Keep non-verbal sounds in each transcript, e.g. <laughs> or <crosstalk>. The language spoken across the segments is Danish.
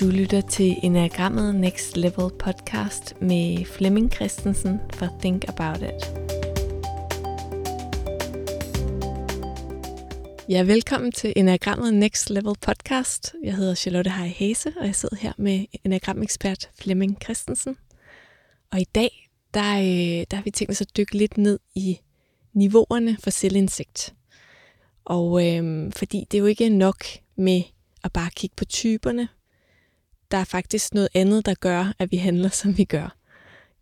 Du lytter til Enagrammet Next Level podcast med Flemming Christensen fra Think About It. Ja, velkommen til Enagrammet Next Level podcast. Jeg hedder Charlotte Hej Hase, og jeg sidder her med Enagram-ekspert Flemming Christensen. Og i dag, der, øh, der har vi tænkt os at dykke lidt ned i niveauerne for selvindsigt. Og øhm, fordi det er jo ikke nok med at bare kigge på typerne, der er faktisk noget andet, der gør, at vi handler, som vi gør.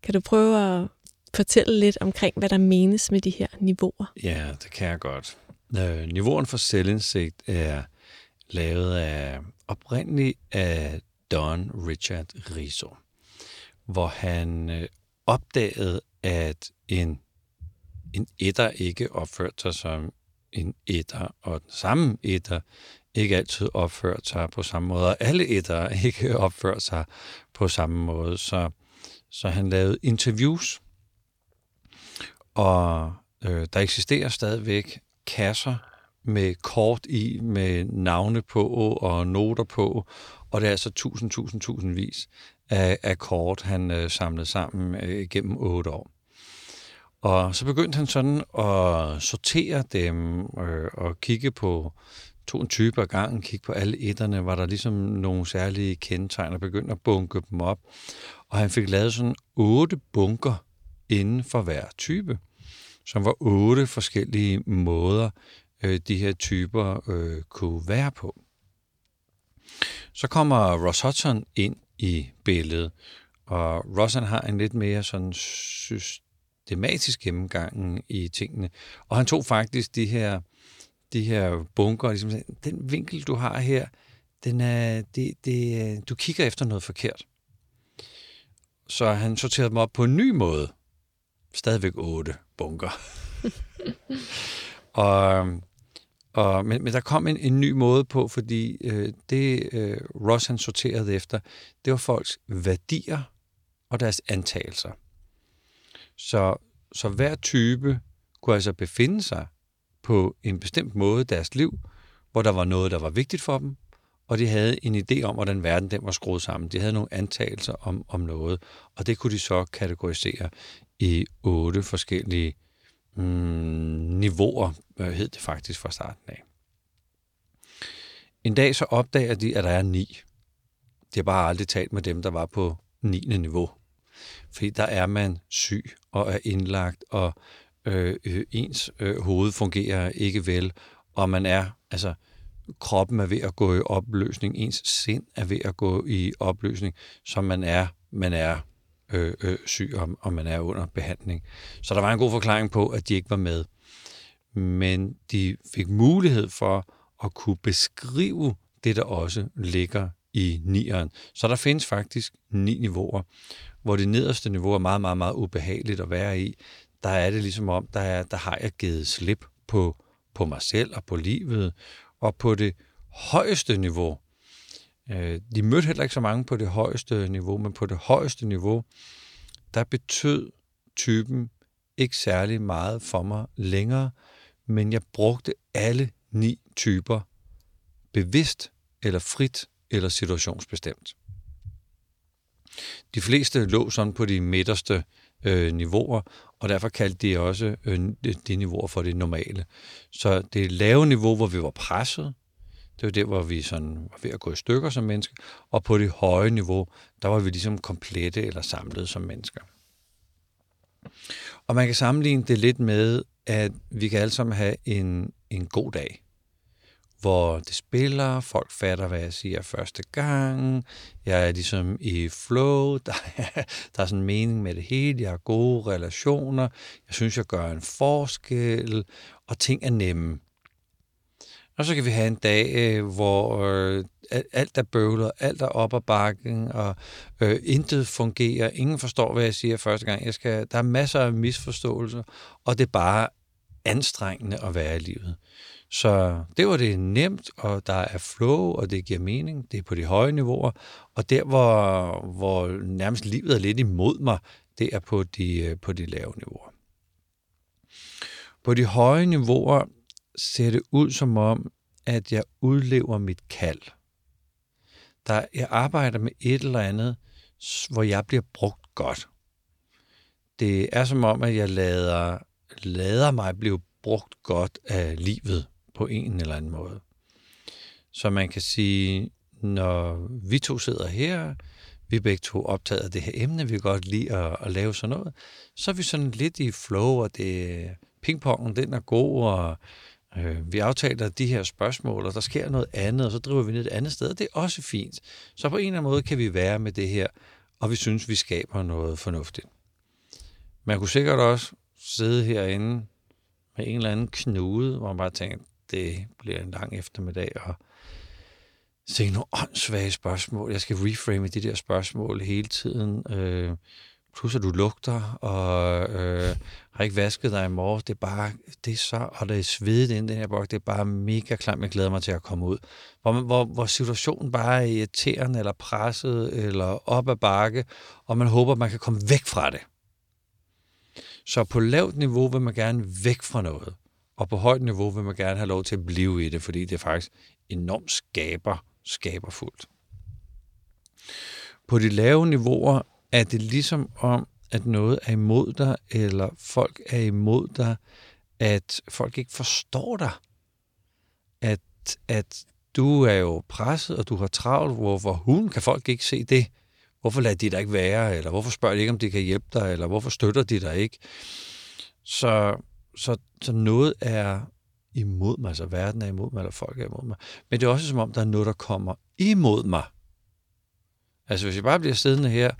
Kan du prøve at fortælle lidt omkring, hvad der menes med de her niveauer? Ja, det kan jeg godt. Øh, niveauen for selvindsigt er lavet af oprindeligt af Don Richard Riso, hvor han øh, opdagede, at en, en etter ikke opførte sig som en etter, og den samme etter ikke altid opført sig på samme måde, og alle etter <laughs> ikke opført sig på samme måde. Så, så han lavede interviews, og øh, der eksisterer stadigvæk kasser med kort i, med navne på og noter på, og det er altså tusind, tusind, tusindvis af, af kort, han øh, samlede sammen øh, gennem otte år. Og så begyndte han sådan at sortere dem øh, og kigge på tog en type af gangen, kiggede på alle etterne, var der ligesom nogle særlige kendetegn, og begyndte at bunke dem op. Og han fik lavet sådan otte bunker inden for hver type, som var otte forskellige måder, øh, de her typer øh, kunne være på. Så kommer Ross Hudson ind i billedet, og Ross har en lidt mere sådan systematisk gennemgang i tingene. Og han tog faktisk de her de her bunker, ligesom, den vinkel, du har her, den er, det, det, du kigger efter noget forkert. Så han sorterede dem op på en ny måde. Stadigvæk otte bunker. <laughs> og, og, men, men der kom en, en ny måde på, fordi øh, det øh, Ross han sorterede efter, det var folks værdier og deres antagelser. Så, så hver type kunne altså befinde sig på en bestemt måde deres liv, hvor der var noget, der var vigtigt for dem, og de havde en idé om, hvordan verden den var skruet sammen. De havde nogle antagelser om, om noget, og det kunne de så kategorisere i otte forskellige mm, niveauer, øh, hed det faktisk fra starten af. En dag så opdager de, at der er ni. De har bare aldrig talt med dem, der var på 9. niveau. Fordi der er man syg og er indlagt og Øh, øh, ens øh, hoved fungerer ikke vel, og man er, altså kroppen er ved at gå i opløsning, ens sind er ved at gå i opløsning, så man er, man er øh, øh, syg, og, og man er under behandling. Så der var en god forklaring på, at de ikke var med. Men de fik mulighed for at kunne beskrive det, der også ligger i nieren. Så der findes faktisk ni niveauer, hvor det nederste niveau er meget, meget, meget ubehageligt at være i der er det ligesom om, der, er, der har jeg givet slip på, på mig selv og på livet, og på det højeste niveau. Øh, de mødte heller ikke så mange på det højeste niveau, men på det højeste niveau, der betød typen ikke særlig meget for mig længere, men jeg brugte alle ni typer bevidst eller frit eller situationsbestemt. De fleste lå sådan på de midterste øh, niveauer, og derfor kaldte de også øh, de niveauer for det normale. Så det lave niveau, hvor vi var presset, det var der, hvor vi sådan var ved at gå i stykker som mennesker, og på det høje niveau, der var vi ligesom komplette eller samlet som mennesker. Og man kan sammenligne det lidt med, at vi kan alle sammen have en, en god dag hvor det spiller, folk fatter, hvad jeg siger første gang, jeg er ligesom i flow, <laughs> der er, der er sådan en mening med det hele, jeg har gode relationer, jeg synes, jeg gør en forskel, og ting er nemme. Og så kan vi have en dag, øh, hvor øh, alt er bøvlet, alt er op ad bakken, og øh, intet fungerer, ingen forstår, hvad jeg siger første gang. Jeg skal, der er masser af misforståelser, og det er bare anstrengende at være i livet. Så det var det nemt, og der er flow, og det giver mening. Det er på de høje niveauer. Og der, hvor, hvor nærmest livet er lidt imod mig, det er på de, øh, på de lave niveauer. På de høje niveauer ser det ud som om, at jeg udlever mit kald. Der, jeg arbejder med et eller andet, hvor jeg bliver brugt godt. Det er som om, at jeg lader, lader mig blive brugt godt af livet på en eller anden måde. Så man kan sige, når vi to sidder her, vi begge to optaget af det her emne, vi kan godt lide at, at lave sådan noget, så er vi sådan lidt i flow, og det pingpongen, den er god, og øh, vi aftaler de her spørgsmål, og der sker noget andet, og så driver vi ned et andet sted, og det er også fint. Så på en eller anden måde kan vi være med det her, og vi synes, vi skaber noget fornuftigt. Man kunne sikkert også sidde herinde med en eller anden knude, hvor man bare tænker, det bliver en lang eftermiddag, og se nogle åndssvage spørgsmål. Jeg skal reframe de der spørgsmål hele tiden. Øh, plus at du lugter, og øh, har ikke vasket dig i morgen. Det er bare, det er så, og det er svedet inden den her bog. Det er bare mega klamt. Jeg glæder mig til at komme ud. Hvor, man, hvor, hvor situationen bare er irriterende, eller presset, eller op ad bakke, og man håber, man kan komme væk fra det. Så på lavt niveau vil man gerne væk fra noget, og på højt niveau vil man gerne have lov til at blive i det, fordi det er faktisk enormt skaber, skaberfuldt. På de lave niveauer er det ligesom om, at noget er imod dig, eller folk er imod dig, at folk ikke forstår dig. At, at du er jo presset, og du har travlt. Hvorfor hun kan folk ikke se det? Hvorfor lader de dig ikke være? Eller hvorfor spørger de ikke, om de kan hjælpe dig? Eller hvorfor støtter de dig ikke? Så, så, så noget er imod mig, altså verden er imod mig, eller folk er imod mig. Men det er også som om, der er noget, der kommer imod mig. Altså hvis jeg bare bliver siddende her,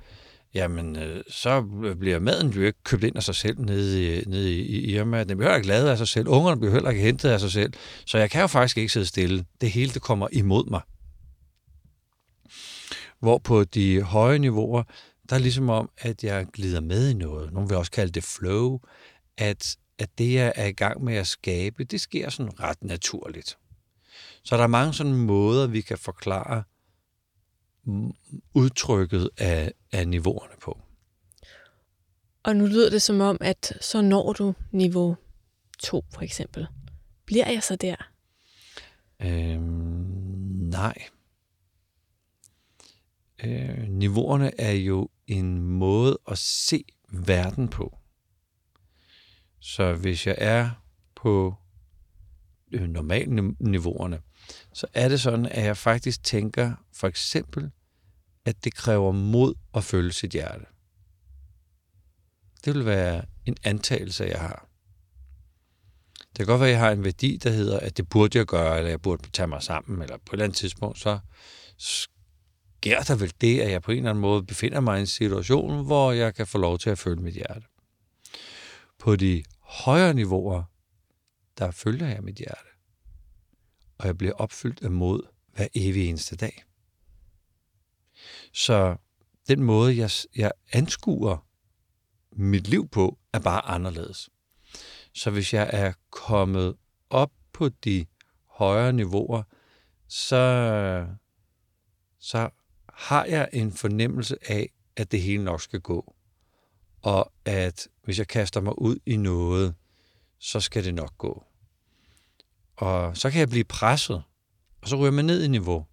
jamen øh, så bliver maden jo ikke købt ind af sig selv nede i, nede i Irma. Den bliver ikke lavet af sig selv. Ungerne bliver heller ikke hentet af sig selv. Så jeg kan jo faktisk ikke sidde stille. Det hele, det kommer imod mig. Hvor på de høje niveauer, der er ligesom om, at jeg glider med i noget. Nogle vil også kalde det flow. At, at det, jeg er i gang med at skabe, det sker sådan ret naturligt. Så der er mange sådan måder, vi kan forklare udtrykket af, af niveauerne på. Og nu lyder det som om, at så når du niveau 2 for eksempel. Bliver jeg så der? Øhm, nej. Øh, niveauerne er jo en måde at se verden på. Så hvis jeg er på øh, normale normalniveauerne, så er det sådan, at jeg faktisk tænker for eksempel, at det kræver mod at følge sit hjerte. Det vil være en antagelse, jeg har. Det kan godt være, at jeg har en værdi, der hedder, at det burde jeg gøre, eller jeg burde tage mig sammen, eller på et eller andet tidspunkt, så sker der vel det, at jeg på en eller anden måde befinder mig i en situation, hvor jeg kan få lov til at følge mit hjerte. På de højere niveauer, der følger jeg mit hjerte og jeg bliver opfyldt af mod hver evig eneste dag. Så den måde, jeg, jeg anskuer mit liv på, er bare anderledes. Så hvis jeg er kommet op på de højere niveauer, så, så har jeg en fornemmelse af, at det hele nok skal gå. Og at hvis jeg kaster mig ud i noget, så skal det nok gå. Og så kan jeg blive presset, og så ryger man ned i niveau.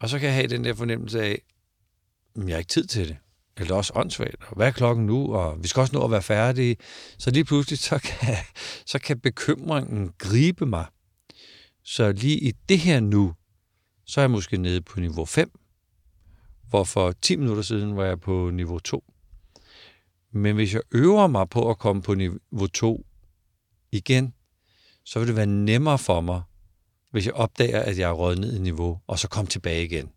Og så kan jeg have den der fornemmelse af, at jeg har ikke tid til det. Eller det er også åndssvagt. Og hvad er klokken nu? Og vi skal også nå at være færdige. Så lige pludselig, så kan, så kan bekymringen gribe mig. Så lige i det her nu, så er jeg måske nede på niveau 5. Hvor for 10 minutter siden var jeg på niveau 2. Men hvis jeg øver mig på at komme på niveau 2 igen, så vil det være nemmere for mig, hvis jeg opdager, at jeg er røget ned i niveau, og så komme tilbage igen.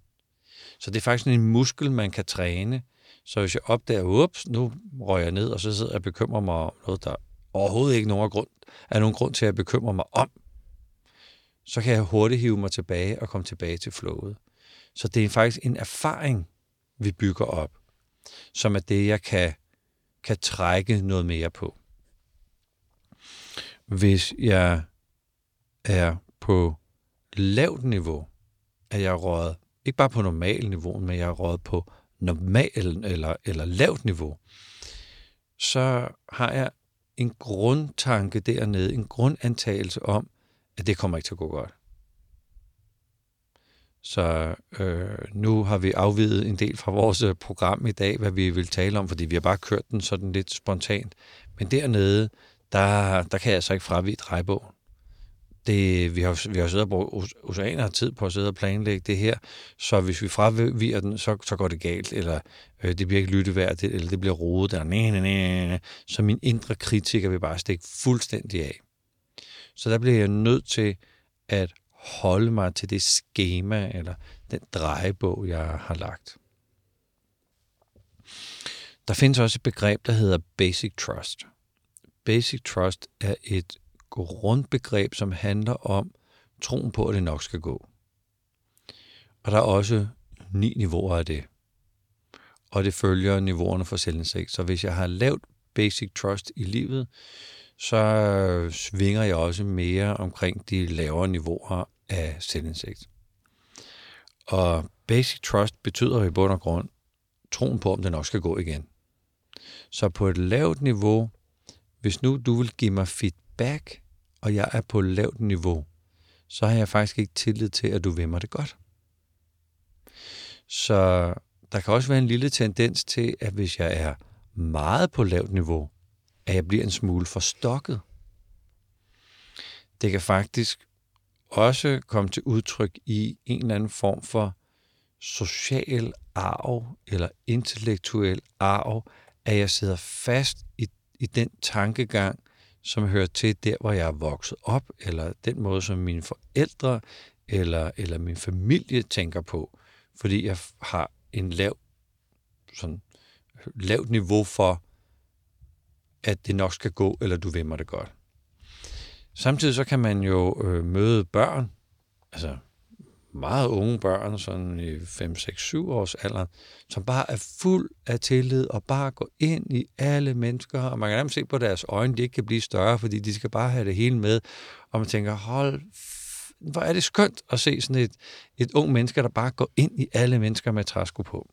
Så det er faktisk en muskel, man kan træne. Så hvis jeg opdager, ups, nu røg jeg ned, og så sidder jeg og bekymrer mig om noget, der overhovedet ikke nogen grund, er nogen grund til at bekymre mig om, så kan jeg hurtigt hive mig tilbage og komme tilbage til flowet. Så det er faktisk en erfaring, vi bygger op, som er det, jeg kan, kan trække noget mere på hvis jeg er på lavt niveau, at jeg er røget, ikke bare på normal niveau, men jeg er røget på normal eller, eller lavt niveau, så har jeg en grundtanke dernede, en grundantagelse om, at det kommer ikke til at gå godt. Så øh, nu har vi afvidet en del fra vores øh, program i dag, hvad vi vil tale om, fordi vi har bare kørt den sådan lidt spontant. Men dernede, der, der kan jeg altså ikke fravige drejebogen. Det, vi, har, vi har siddet og brugt oceaner har tid på at sidde og planlægge det her, så hvis vi fraviger den, så, så går det galt, eller øh, det bliver ikke lytteværdigt, eller det bliver rodet, eller næ, næ, næ, næ. så min indre kritiker vil bare stikke fuldstændig af. Så der bliver jeg nødt til at holde mig til det schema, eller den drejebog, jeg har lagt. Der findes også et begreb, der hedder Basic Trust. Basic Trust er et grundbegreb, som handler om troen på, at det nok skal gå. Og der er også ni niveauer af det. Og det følger niveauerne for selvindsigt. Så hvis jeg har lavt basic trust i livet, så svinger jeg også mere omkring de lavere niveauer af selvindsigt. Og basic trust betyder i bund og grund troen på, om det nok skal gå igen. Så på et lavt niveau, hvis nu du vil give mig feedback, og jeg er på et lavt niveau, så har jeg faktisk ikke tillid til, at du vil mig det godt. Så der kan også være en lille tendens til, at hvis jeg er meget på lavt niveau, at jeg bliver en smule forstokket. Det kan faktisk også komme til udtryk i en eller anden form for social arv eller intellektuel arv, at jeg sidder fast i, i den tankegang, som hører til der, hvor jeg er vokset op, eller den måde, som mine forældre eller, eller min familie tænker på, fordi jeg har en lav, sådan, lavt niveau for, at det nok skal gå, eller du vil mig det godt. Samtidig så kan man jo øh, møde børn, altså meget unge børn, sådan i 5, 6, 7 års alder, som bare er fuld af tillid og bare går ind i alle mennesker, og man kan nærmest se på deres øjne, de ikke kan blive større, fordi de skal bare have det hele med, og man tænker, hold, hvor er det skønt at se sådan et, et ung menneske, der bare går ind i alle mennesker med træsko på.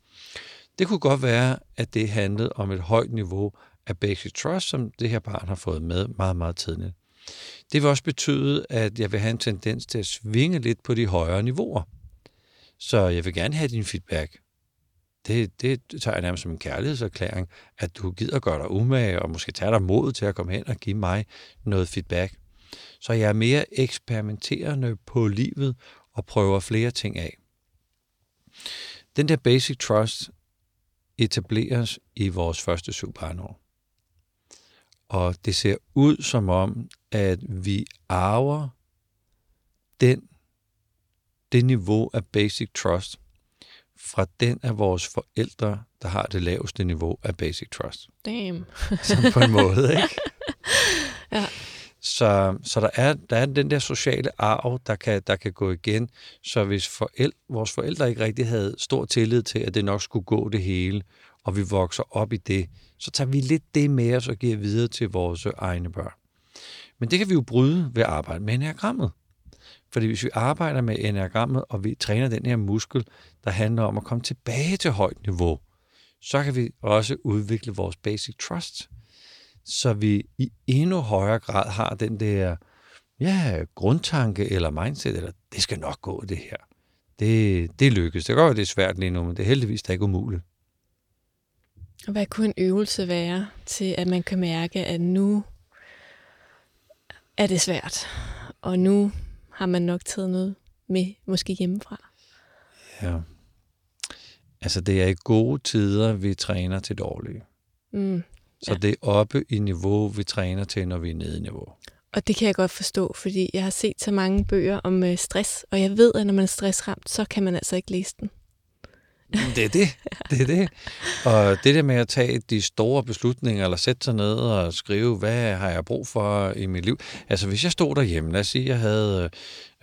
Det kunne godt være, at det handlede om et højt niveau af basic trust, som det her barn har fået med meget, meget tidligt. Det vil også betyde, at jeg vil have en tendens til at svinge lidt på de højere niveauer. Så jeg vil gerne have din feedback. Det, det tager jeg nærmest som en kærlighedserklæring, at du gider gøre dig umage, og måske tage dig mod til at komme hen og give mig noget feedback. Så jeg er mere eksperimenterende på livet og prøver flere ting af. Den der basic trust etableres i vores første syv barnår. Og det ser ud som om, at vi arver den, det niveau af basic trust fra den af vores forældre, der har det laveste niveau af basic trust. Damn. Som på en måde, ikke? <laughs> ja. Så, så der, er, der er den der sociale arv, der kan, der kan gå igen. Så hvis forældre, vores forældre ikke rigtig havde stor tillid til, at det nok skulle gå det hele, og vi vokser op i det, så tager vi lidt det med os og giver videre til vores egne børn. Men det kan vi jo bryde ved at arbejde med enagrammet. Fordi hvis vi arbejder med enagrammet, og vi træner den her muskel, der handler om at komme tilbage til højt niveau, så kan vi også udvikle vores basic trust, så vi i endnu højere grad har den der ja, grundtanke eller mindset, eller det skal nok gå det her. Det, det lykkes. Det være, det er svært lige nu, men det er heldigvis da ikke umuligt. Og hvad kunne en øvelse være til, at man kan mærke, at nu er det svært, og nu har man nok taget noget med, måske hjemmefra? Ja. Altså, det er i gode tider, vi træner til dårlige. Mm, ja. Så det er oppe i niveau, vi træner til, når vi er nede i niveau. Og det kan jeg godt forstå, fordi jeg har set så mange bøger om øh, stress, og jeg ved, at når man er stressramt, så kan man altså ikke læse den. Det er det. <laughs> Det er det. Og det der med at tage de store beslutninger, eller sætte sig ned og skrive, hvad har jeg brug for i mit liv. Altså hvis jeg stod derhjemme, lad os sige, jeg havde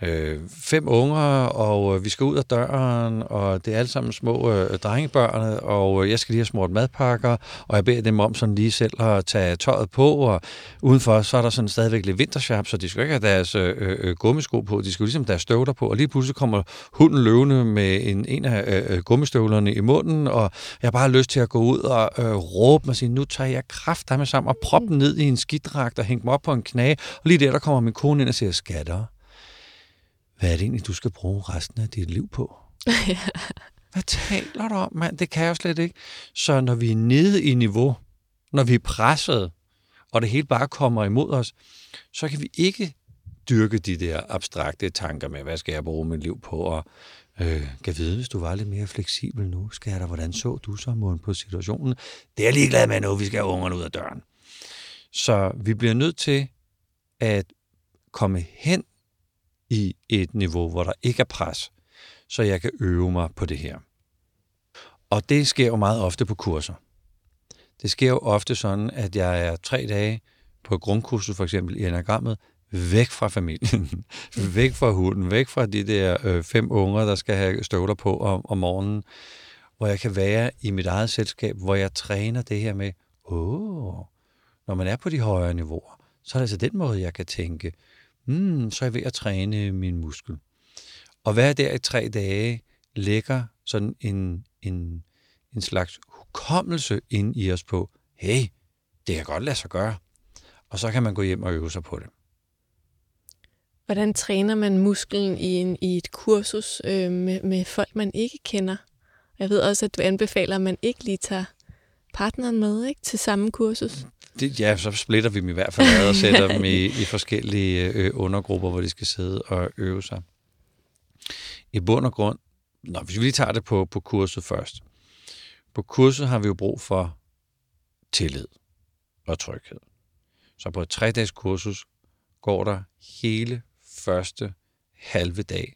øh, fem unger, og øh, vi skal ud af døren, og det er alle sammen små øh, drengebørn, og øh, jeg skal lige have smurt madpakker, og jeg beder dem om sådan lige selv at tage tøjet på, og udenfor så er der sådan stadigvæk lidt vintershop, så de skal ikke have deres øh, øh, øh, gummisko på, de skal ligesom deres støvler på, og lige pludselig kommer hunden løvende med en, en af øh, gummistøvlerne i munden, og jeg har bare lyst til at gå ud og øh, råbe og sige, nu tager jeg kraft med sammen og proppe den ned i en skidragt og hænge mig op på en knage, og lige der, der kommer min kone ind og siger, skatter, hvad er det egentlig, du skal bruge resten af dit liv på? <laughs> Hvad taler du om, mand? Det kan jeg jo slet ikke. Så når vi er nede i niveau, når vi er presset, og det hele bare kommer imod os, så kan vi ikke dyrke de der abstrakte tanker med, hvad skal jeg bruge mit liv på, og øh, kan vide, hvis du var lidt mere fleksibel nu, skal jeg da, hvordan så du så måden på situationen? Det er jeg ligeglad med nu, vi skal have ungerne ud af døren. Så vi bliver nødt til at komme hen i et niveau, hvor der ikke er pres, så jeg kan øve mig på det her. Og det sker jo meget ofte på kurser. Det sker jo ofte sådan, at jeg er tre dage på grundkurset, for eksempel i enagrammet, væk fra familien, <laughs> væk fra hunden, væk fra de der øh, fem unger, der skal have støvler på om, om morgenen, hvor jeg kan være i mit eget selskab, hvor jeg træner det her med, åh, når man er på de højere niveauer, så er det altså den måde, jeg kan tænke, mm, så er jeg ved at træne min muskel. Og hver der i tre dage lægger sådan en, en, en slags hukommelse ind i os på, hey, det kan godt lade sig gøre. Og så kan man gå hjem og øve sig på det. Hvordan træner man musklen i, en, i et kursus øh, med, med folk, man ikke kender? Jeg ved også, at du anbefaler, at man ikke lige tager partneren med ikke, til samme kursus. Det, ja, så splitter vi dem i hvert fald ad og sætter <laughs> dem i, i forskellige øh, undergrupper, hvor de skal sidde og øve sig. I bund og grund, når hvis vi lige tager det på, på kurset først. På kurset har vi jo brug for tillid og tryghed. Så på et tre-dages kursus går der hele første halve dag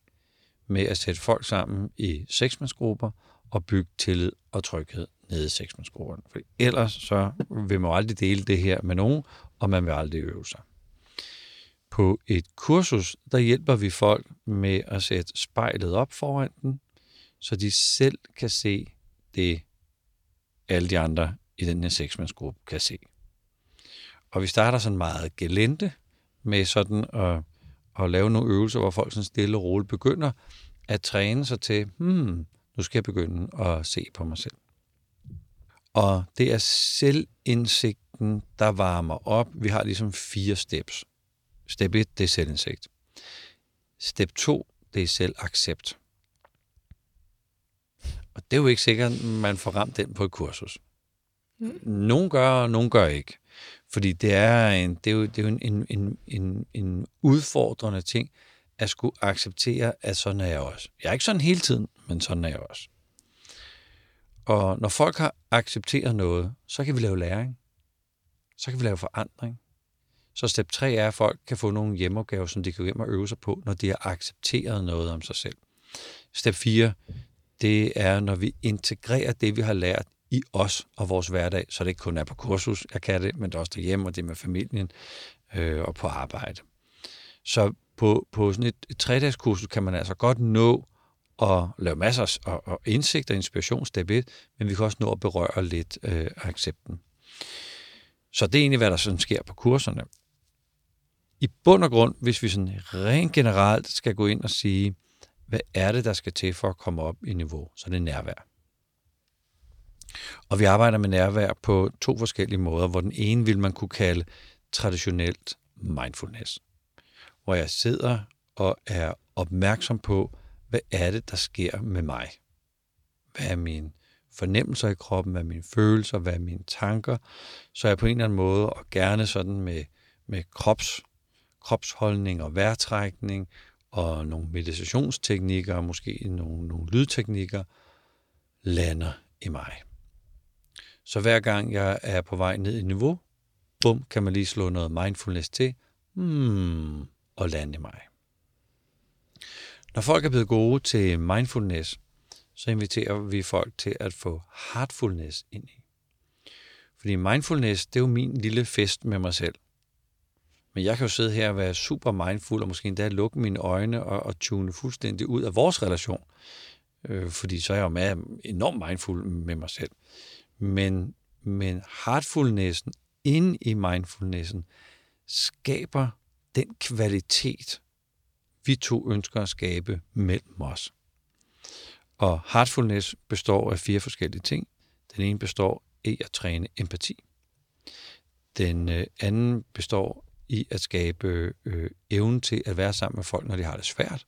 med at sætte folk sammen i seksmandsgrupper og bygge tillid og tryghed nede i seksmandsgrupperne. For ellers så vil man aldrig dele det her med nogen, og man vil aldrig øve sig. På et kursus, der hjælper vi folk med at sætte spejlet op foran den, så de selv kan se det, alle de andre i den her seksmandsgruppe kan se. Og vi starter sådan meget gelente med sådan at, at lave nogle øvelser, hvor folk sådan stille og roligt begynder at træne sig til, hmm, nu skal jeg begynde at se på mig selv. Og det er selvindsigten, der varmer op. Vi har ligesom fire steps. Step 1, det er selvindsigt. Step 2, det er selvaccept. Og det er jo ikke sikkert, man får ramt den på et kursus. Mm. Nogen gør, og nogen gør ikke. Fordi det er, en, det er jo, det er jo en, en, en, en udfordrende ting at skulle acceptere, at sådan er jeg også. Jeg er ikke sådan hele tiden, men sådan er jeg også. Og når folk har accepteret noget, så kan vi lave læring. Så kan vi lave forandring. Så step 3 er, at folk kan få nogle hjemmeopgaver, som de kan gå hjem og øve sig på, når de har accepteret noget om sig selv. Step 4, det er, når vi integrerer det, vi har lært i os og vores hverdag, så det ikke kun er på kursus, jeg kan det, men det er også derhjemme, og det med familien øh, og på arbejde. Så på, på sådan et, et tre-dages kan man altså godt nå og lave masser af og indsigt og inspiration, step 1, men vi kan også nå at berøre lidt øh, accepten. Så det er egentlig, hvad der sådan sker på kurserne. I bund og grund, hvis vi sådan rent generelt skal gå ind og sige, hvad er det, der skal til for at komme op i niveau, så det er nærvær. Og vi arbejder med nærvær på to forskellige måder, hvor den ene vil man kunne kalde traditionelt mindfulness, hvor jeg sidder og er opmærksom på, hvad er det, der sker med mig? Hvad er mine fornemmelser i kroppen? Hvad er mine følelser? Hvad er mine tanker? Så er jeg på en eller anden måde, og gerne sådan med, med krops, kropsholdning og vejrtrækning, og nogle meditationsteknikker, og måske nogle, nogle lydteknikker, lander i mig. Så hver gang jeg er på vej ned i niveau, bum, kan man lige slå noget mindfulness til, hmm, og lande i mig. Når folk er blevet gode til mindfulness, så inviterer vi folk til at få heartfulness ind i. Fordi mindfulness, det er jo min lille fest med mig selv. Men jeg kan jo sidde her og være super mindful, og måske endda lukke mine øjne og, og tune fuldstændig ud af vores relation. Øh, fordi så er jeg jo med enormt mindful med mig selv. Men, men heartfulnessen inde i mindfulnessen skaber den kvalitet, vi to ønsker at skabe mellem os. Og heartfulness består af fire forskellige ting. Den ene består i at træne empati. Den øh, anden består i at skabe øh, evnen til at være sammen med folk, når de har det svært.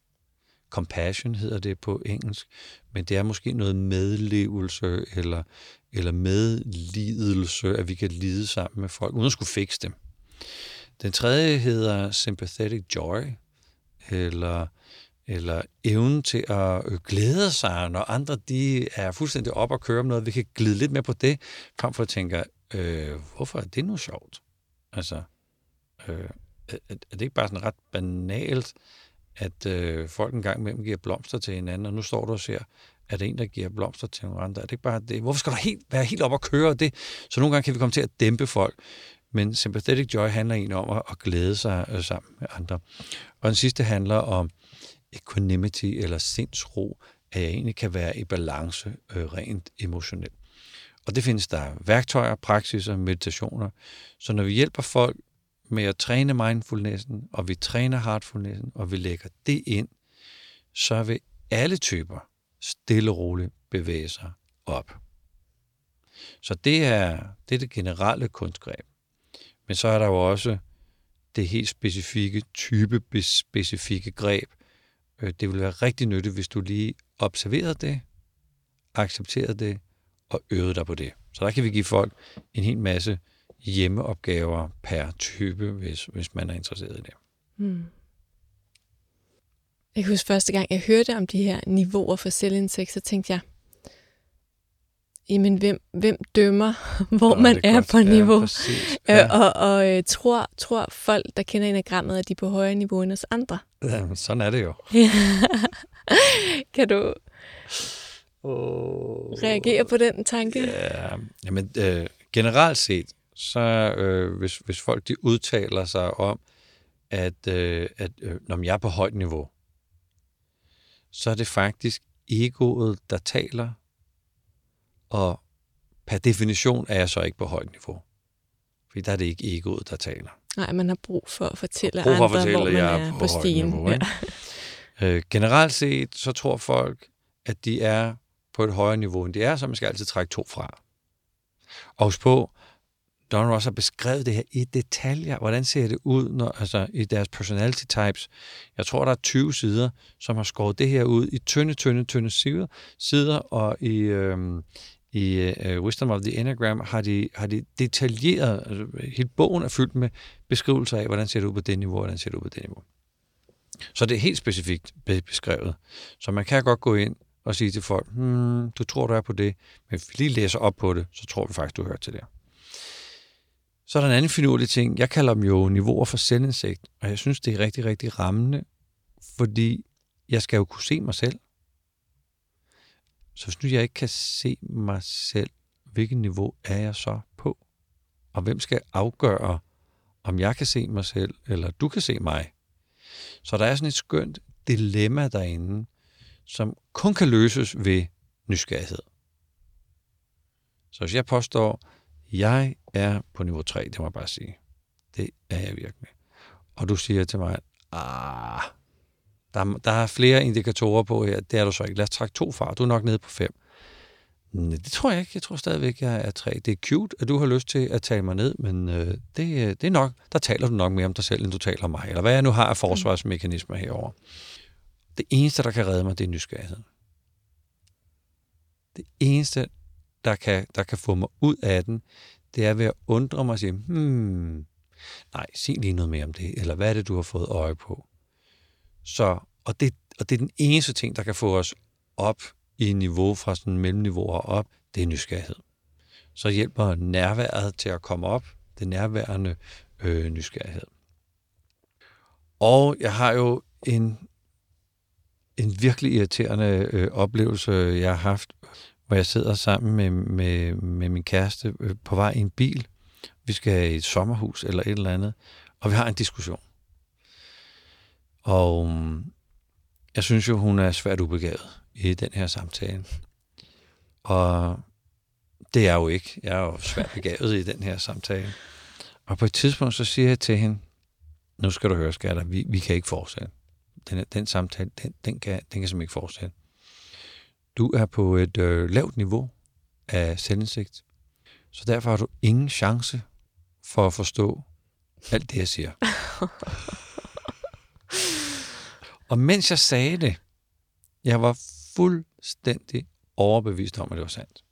compassion hedder det på engelsk, men det er måske noget medlevelse eller, eller medlidelse, at vi kan lide sammen med folk, uden at skulle fikse dem. Den tredje hedder sympathetic joy, eller, eller evnen til at øh, glæde sig, når andre de er fuldstændig op og køre om noget. Vi kan glide lidt mere på det, frem for at tænke, øh, hvorfor er det nu sjovt? Altså, øh, er, det ikke bare sådan ret banalt, at øh, folk en gang imellem giver blomster til hinanden, og nu står du og ser, at det er en, der giver blomster til nogle andre. Er det ikke bare det? Hvorfor skal du helt, være helt op og køre det? Så nogle gange kan vi komme til at dæmpe folk. Men sympathetic joy handler egentlig om at, at glæde sig øh, sammen med andre. Og den sidste handler om equanimity eller sindsro, at jeg egentlig kan være i balance øh, rent emotionelt. Og det findes der værktøjer, praksiser, meditationer. Så når vi hjælper folk med at træne mindfulnessen, og vi træner heartfulnessen, og vi lægger det ind, så vil alle typer stille og roligt bevæge sig op. Så det er det, er det generelle kunstgreb. Men så er der jo også det helt specifikke, type specifikke greb. Øh, det vil være rigtig nyttigt, hvis du lige observerede det, accepterede det og øvede dig på det. Så der kan vi give folk en hel masse hjemmeopgaver per type, hvis, hvis man er interesseret i det. Mm. Jeg kan huske første gang, jeg hørte om de her niveauer for selvindsigt, så tænkte jeg, jamen hvem, hvem dømmer, <laughs> hvor Nå, man er godt. på niveau? Ja, præcis. Øh, ja. og og øh, tror, tror folk, der kender enagrammet, at de er på højere niveau end os andre? Ja, sådan er det jo. <laughs> kan du oh. reagere på den tanke? Ja, jamen, øh, generelt set, så øh, hvis, hvis folk de udtaler sig om, at, øh, at øh, når jeg er på højt niveau, så er det faktisk egoet, der taler, og per definition er jeg så ikke på højt niveau. Fordi der er det ikke egoet, der taler. Nej, man har brug for at fortælle for at fortælle, andre, hvor man er, er på, på stien. Niveau, ja. <laughs> øh, generelt set, så tror folk, at de er på et højere niveau, end de er, så man skal altid trække to fra. Og husk på, Don Ross har beskrevet det her i detaljer. Hvordan ser det ud når, altså, i deres personality types? Jeg tror, der er 20 sider, som har skåret det her ud i tynde, tynde, tynde sider, sider og i, øhm, i uh, Wisdom of the Enneagram har de, har de detaljeret, altså, hele bogen er fyldt med beskrivelser af, hvordan ser det ud på det niveau, hvordan ser det ud på det niveau. Så det er helt specifikt beskrevet. Så man kan godt gå ind og sige til folk, hmm, du tror, du er på det, men hvis vi lige læser op på det, så tror vi faktisk, du hører til det. Så er der en anden finurlig ting. Jeg kalder dem jo niveauer for selvindsigt, og jeg synes, det er rigtig, rigtig rammende, fordi jeg skal jo kunne se mig selv. Så hvis nu jeg ikke kan se mig selv, hvilket niveau er jeg så på? Og hvem skal afgøre, om jeg kan se mig selv, eller du kan se mig? Så der er sådan et skønt dilemma derinde, som kun kan løses ved nysgerrighed. Så hvis jeg påstår, jeg er på niveau 3, det må jeg bare sige. Det er jeg virkelig. Og du siger til mig, ah, der, der er flere indikatorer på her, det er du så ikke. Lad os trække to fra, du er nok nede på 5. Nej, det tror jeg ikke. Jeg tror stadigvæk, jeg er 3. Det er cute, at du har lyst til at tale mig ned, men øh, det, øh, det er nok, der taler du nok mere om dig selv, end du taler om mig, eller hvad jeg nu har af forsvarsmekanismer herover. Det eneste, der kan redde mig, det er nysgerrigheden. Det eneste, der kan, der kan få mig ud af den, det er ved at undre mig og sige, hmm, nej, sig lige noget mere om det, eller hvad er det, du har fået øje på? Så, og det, og det er den eneste ting, der kan få os op i niveau fra sådan mellemniveau og op, det er nysgerrighed. Så hjælper nærværet til at komme op, det nærværende øh, nysgerrighed. Og jeg har jo en, en virkelig irriterende øh, oplevelse, jeg har haft hvor jeg sidder sammen med, med, med min kæreste øh, på vej i en bil. Vi skal i et sommerhus eller et eller andet, og vi har en diskussion. Og mm, jeg synes jo, hun er svært ubegavet i den her samtale. Og det er jeg jo ikke. Jeg er jo svært begavet i den her samtale. Og på et tidspunkt, så siger jeg til hende, nu skal du høre, skatter, vi, vi kan ikke fortsætte. Den, den samtale, den, den, kan, den kan simpelthen ikke fortsætte. Du er på et øh, lavt niveau af selvindsigt, så derfor har du ingen chance for at forstå alt det, jeg siger. <laughs> og mens jeg sagde det, Jeg var fuldstændig overbevist om, at det var sandt.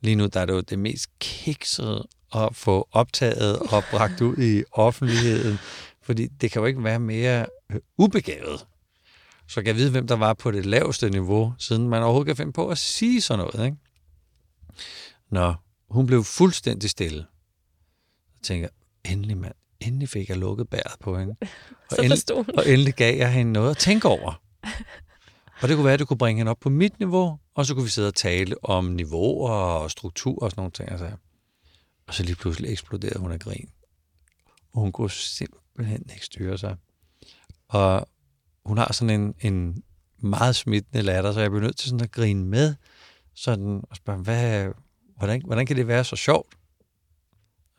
Lige nu der er det jo det mest kiksede at få optaget og bragt ud i offentligheden, fordi det kan jo ikke være mere øh, ubegavet. Så kan jeg vide, hvem der var på det laveste niveau, siden man overhovedet kan finde på at sige sådan noget. Ikke? Nå, hun blev fuldstændig stille. Jeg tænker, endelig mand, endelig fik jeg lukket bæret på hende. <laughs> Og, Så endelig, og endelig gav jeg hende noget at tænke over. Og det kunne være, at det kunne bringe hende op på mit niveau, og så kunne vi sidde og tale om niveauer og struktur og sådan nogle ting. Altså. Og så lige pludselig eksploderede hun af grin. Og hun kunne simpelthen ikke styre sig. Og hun har sådan en, en meget smittende latter, så jeg bliver nødt til sådan at grine med, sådan og spørge, hvad, hvordan, hvordan kan det være så sjovt?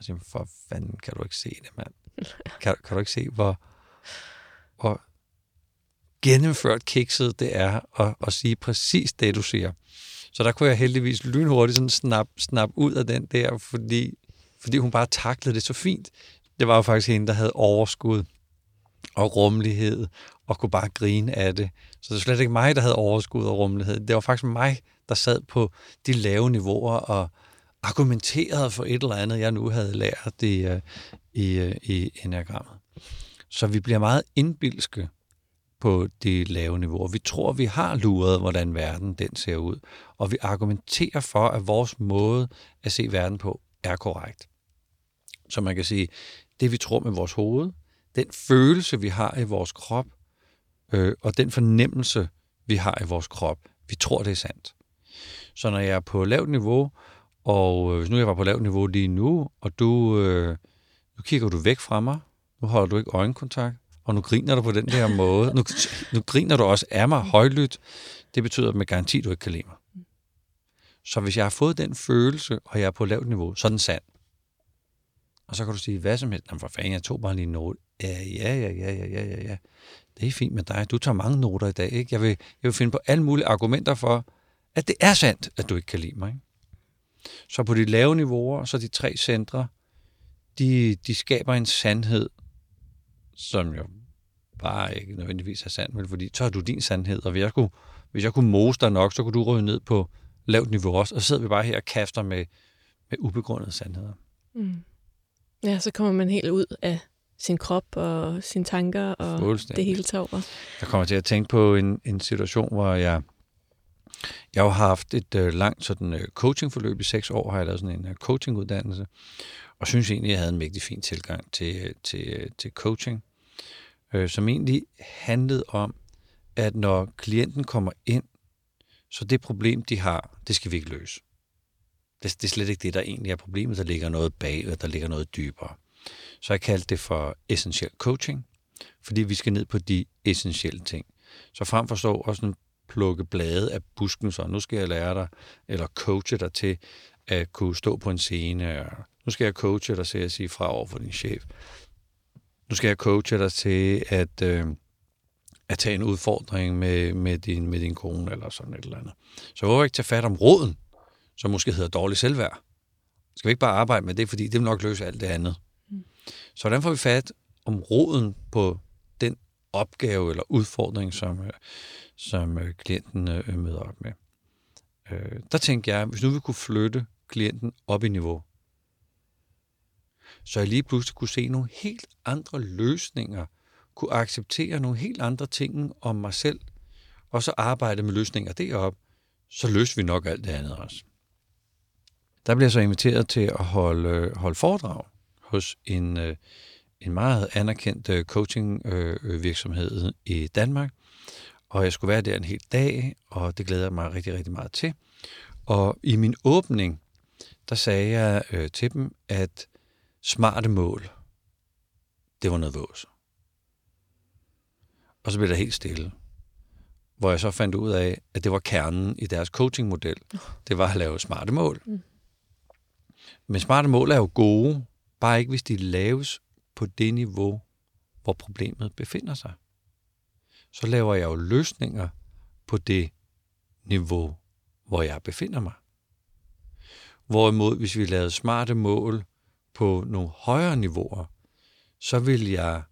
Og siger, for fanden kan du ikke se det, mand? <laughs> Kan, kan du ikke se, hvor, hvor gennemført kikset det er at, at sige præcis det, du siger. Så der kunne jeg heldigvis lynhurtigt sådan snap, snap ud af den der, fordi, fordi hun bare taklede det så fint. Det var jo faktisk hende, der havde overskud og rummelighed og kunne bare grine af det. Så det var slet ikke mig, der havde overskud og rummelighed. Det var faktisk mig, der sad på de lave niveauer og argumenterede for et eller andet, jeg nu havde lært i, øh, i, øh, i enagrammet. Så vi bliver meget indbilske på de lave niveauer. Vi tror, vi har luret, hvordan verden den ser ud, og vi argumenterer for, at vores måde at se verden på er korrekt. Så man kan sige, det vi tror med vores hoved, den følelse, vi har i vores krop, øh, og den fornemmelse, vi har i vores krop, vi tror, det er sandt. Så når jeg er på lavt niveau, og øh, hvis nu jeg var på lavt niveau lige nu, og du, øh, nu kigger du væk fra mig, nu holder du ikke øjenkontakt, og nu griner du på den der måde. Nu, nu griner du også af mig højlydt. Det betyder med garanti, du ikke kan lide mig. Så hvis jeg har fået den følelse, og jeg er på lavt niveau, så er den sand. Og så kan du sige, hvad som helst. Jamen for fanden, jeg tog bare lige en note. Ja, ja, ja, ja, ja, ja, ja, ja. Det er fint med dig. Du tager mange noter i dag. Ikke? Jeg, vil, jeg vil finde på alle mulige argumenter for, at det er sandt, at du ikke kan lide mig. Ikke? Så på de lave niveauer, så de tre centre, de, de skaber en sandhed, som jo bare ikke nødvendigvis er sand, men fordi så har du din sandhed, og hvis jeg kunne, hvis jeg kunne mose dig nok, så kunne du ryge ned på lavt niveau også, og så sidder vi bare her og kaster med, med ubegrundede sandheder. Mm. Ja, så kommer man helt ud af sin krop og sine tanker, og det hele tager over. Jeg kommer til at tænke på en, en situation, hvor jeg jeg har haft et øh, langt sådan, øh, coachingforløb i seks år, har jeg lavet sådan en øh, coachinguddannelse, og synes egentlig, at jeg havde en mægtig fin tilgang til, øh, til, øh, til coaching, øh, som egentlig handlede om, at når klienten kommer ind, så det problem, de har, det skal vi ikke løse. Det, det er slet ikke det, der egentlig er problemet. Der ligger noget bag, og der ligger noget dybere. Så jeg kaldte det for essentiel coaching, fordi vi skal ned på de essentielle ting. Så frem for stå og sådan plukke blade af busken, så nu skal jeg lære dig, eller coache dig til at kunne stå på en scene, og nu skal jeg coache dig til at sige fra over for din chef. Nu skal jeg coache dig til at, øh, at tage en udfordring med, med, din, med din kone, eller sådan et eller andet. Så hvorfor ikke tage fat om råden, som måske hedder dårlig selvværd? Skal vi ikke bare arbejde med det, fordi det vil nok løse alt det andet? Mm. Så hvordan får vi fat om roden på den opgave eller udfordring, som, øh, som øh, klienten øh, møder op med? Øh, der tænkte jeg, hvis nu vi kunne flytte klienten op i niveau, så jeg lige pludselig kunne se nogle helt andre løsninger, kunne acceptere nogle helt andre ting om mig selv, og så arbejde med løsninger derop, så løser vi nok alt det andet også. Der bliver jeg så inviteret til at holde, øh, holde foredrag hos en, øh, en meget anerkendt coaching coachingvirksomhed i Danmark, og jeg skulle være der en hel dag, og det glæder jeg mig rigtig, rigtig meget til. Og i min åbning, der sagde jeg øh, til dem, at smarte mål, det var noget vås. Og så blev der helt stille. Hvor jeg så fandt ud af, at det var kernen i deres coachingmodel. Det var at lave smarte mål. Mm. Men smarte mål er jo gode, bare ikke hvis de laves på det niveau, hvor problemet befinder sig. Så laver jeg jo løsninger på det niveau, hvor jeg befinder mig. Hvorimod, hvis vi lavede smarte mål på nogle højere niveauer, så vil jeg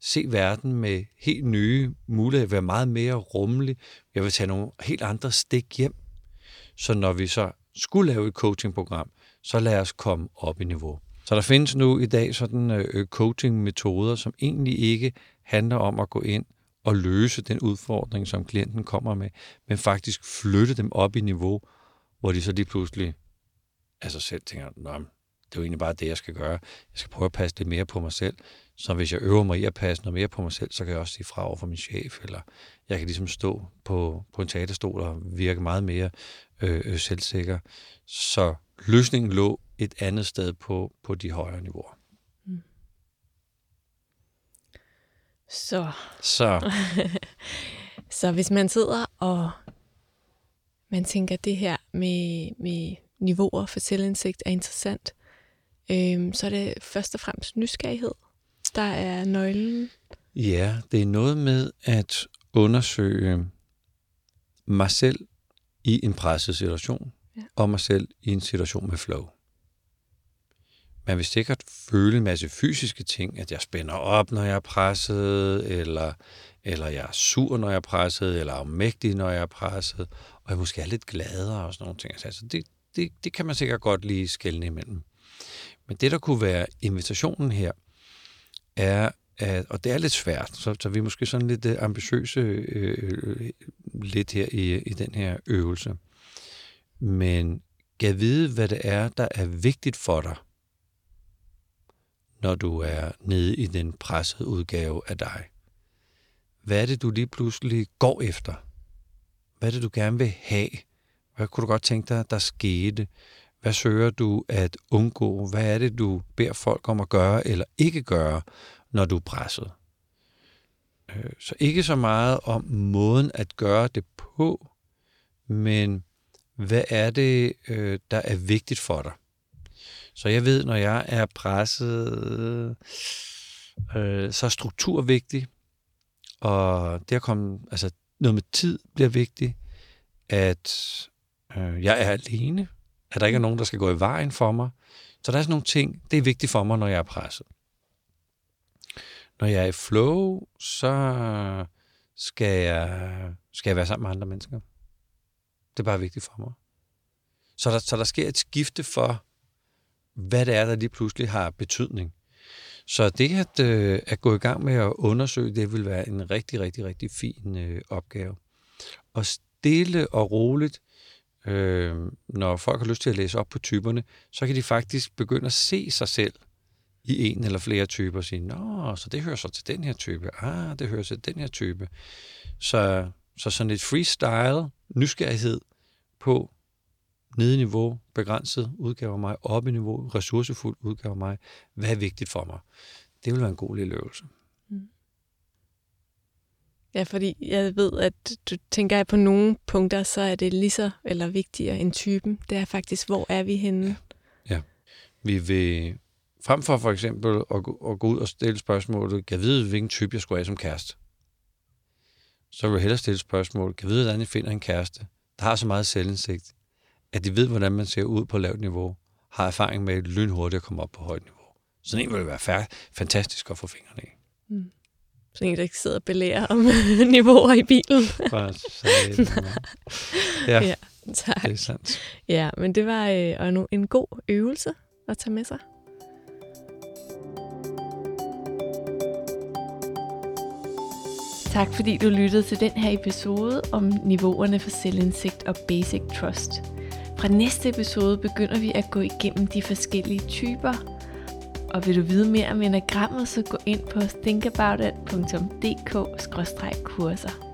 se verden med helt nye muligheder, være meget mere rummelig. Jeg vil tage nogle helt andre stik hjem. Så når vi så skulle lave et coachingprogram, så lad os komme op i niveau. Så der findes nu i dag sådan øh, coaching-metoder, som egentlig ikke handler om at gå ind og løse den udfordring, som klienten kommer med, men faktisk flytte dem op i niveau, hvor de så lige pludselig af sig selv tænker, Nå, det er jo egentlig bare det, jeg skal gøre. Jeg skal prøve at passe lidt mere på mig selv. Så hvis jeg øver mig i at passe noget mere på mig selv, så kan jeg også sige fra over for min chef, eller jeg kan ligesom stå på, på en teaterstol og virke meget mere øh, øh selvsikker. Så løsningen lå et andet sted på, på de højere niveauer. Så. Så. <laughs> så hvis man sidder og man tænker, at det her med, med niveauer for selvindsigt er interessant, øhm, så er det først og fremmest nysgerrighed, der er nøglen. Ja, det er noget med at undersøge mig selv i en presset situation, ja. og mig selv i en situation med flow. Man vil sikkert føle en masse fysiske ting, at jeg spænder op, når jeg er presset, eller, eller jeg er sur, når jeg er presset, eller afmægtig, når jeg er presset, og jeg måske er lidt gladere og sådan nogle ting. Altså det, det, det kan man sikkert godt lige skælne imellem. Men det, der kunne være invitationen her, er, at, og det er lidt svært, så, så vi er måske sådan lidt øh, ambitiøse øh, øh, øh, lidt her i, i den her øvelse. Men gav vide, hvad det er, der er vigtigt for dig, når du er nede i den pressede udgave af dig. Hvad er det, du lige pludselig går efter? Hvad er det, du gerne vil have? Hvad kunne du godt tænke dig, der skete? Hvad søger du at undgå? Hvad er det, du beder folk om at gøre eller ikke gøre, når du er presset? Øh, så ikke så meget om måden at gøre det på, men hvad er det, øh, der er vigtigt for dig? Så jeg ved, når jeg er presset, øh, så er struktur vigtig, og det at komme, altså noget med tid bliver vigtigt, at øh, jeg er alene, at der ikke er nogen, der skal gå i vejen for mig. Så der er sådan nogle ting, det er vigtigt for mig, når jeg er presset. Når jeg er i flow, så skal jeg, skal jeg være sammen med andre mennesker. Det er bare vigtigt for mig. Så der, så der sker et skifte for, hvad det er, der lige pludselig har betydning. Så det at, øh, at gå i gang med at undersøge, det vil være en rigtig, rigtig, rigtig fin øh, opgave. Og stille og roligt, øh, når folk har lyst til at læse op på typerne, så kan de faktisk begynde at se sig selv i en eller flere typer og sige, nå, så det hører så til den her type, ah, det hører til den her type. Så, så sådan et freestyle, nysgerrighed på, nede niveau, begrænset udgave af mig, op i niveau, ressourcefuld udgave af mig. Hvad er vigtigt for mig? Det vil være en god lille øvelse. Mm. Ja, fordi jeg ved, at du tænker, at på nogle punkter, så er det lige så eller vigtigere end typen. Det er faktisk, hvor er vi henne? Ja. ja. Vi vil frem for for eksempel at, gå, at gå ud og stille spørgsmålet, kan jeg vide, hvilken type jeg skulle have som kæreste? Så vil jeg hellere stille spørgsmål, kan jeg vide, hvordan jeg finder en kæreste, der har så meget selvindsigt, at de ved, hvordan man ser ud på lavt niveau, har erfaring med lynhurtigt at komme op på højt niveau. Sådan en vil være færd, fantastisk at få fingrene i. Mm. Sådan en, der ikke sidder og belærer om <laughs> niveauer i bilen. <laughs> ja, ja, tak. det er sandt. Ja, men det var øh, en god øvelse at tage med sig. Tak fordi du lyttede til den her episode om niveauerne for selvindsigt og basic trust. Fra næste episode begynder vi at gå igennem de forskellige typer. Og vil du vide mere om enagrammet, så gå ind på thinkaboutit.dk-kurser.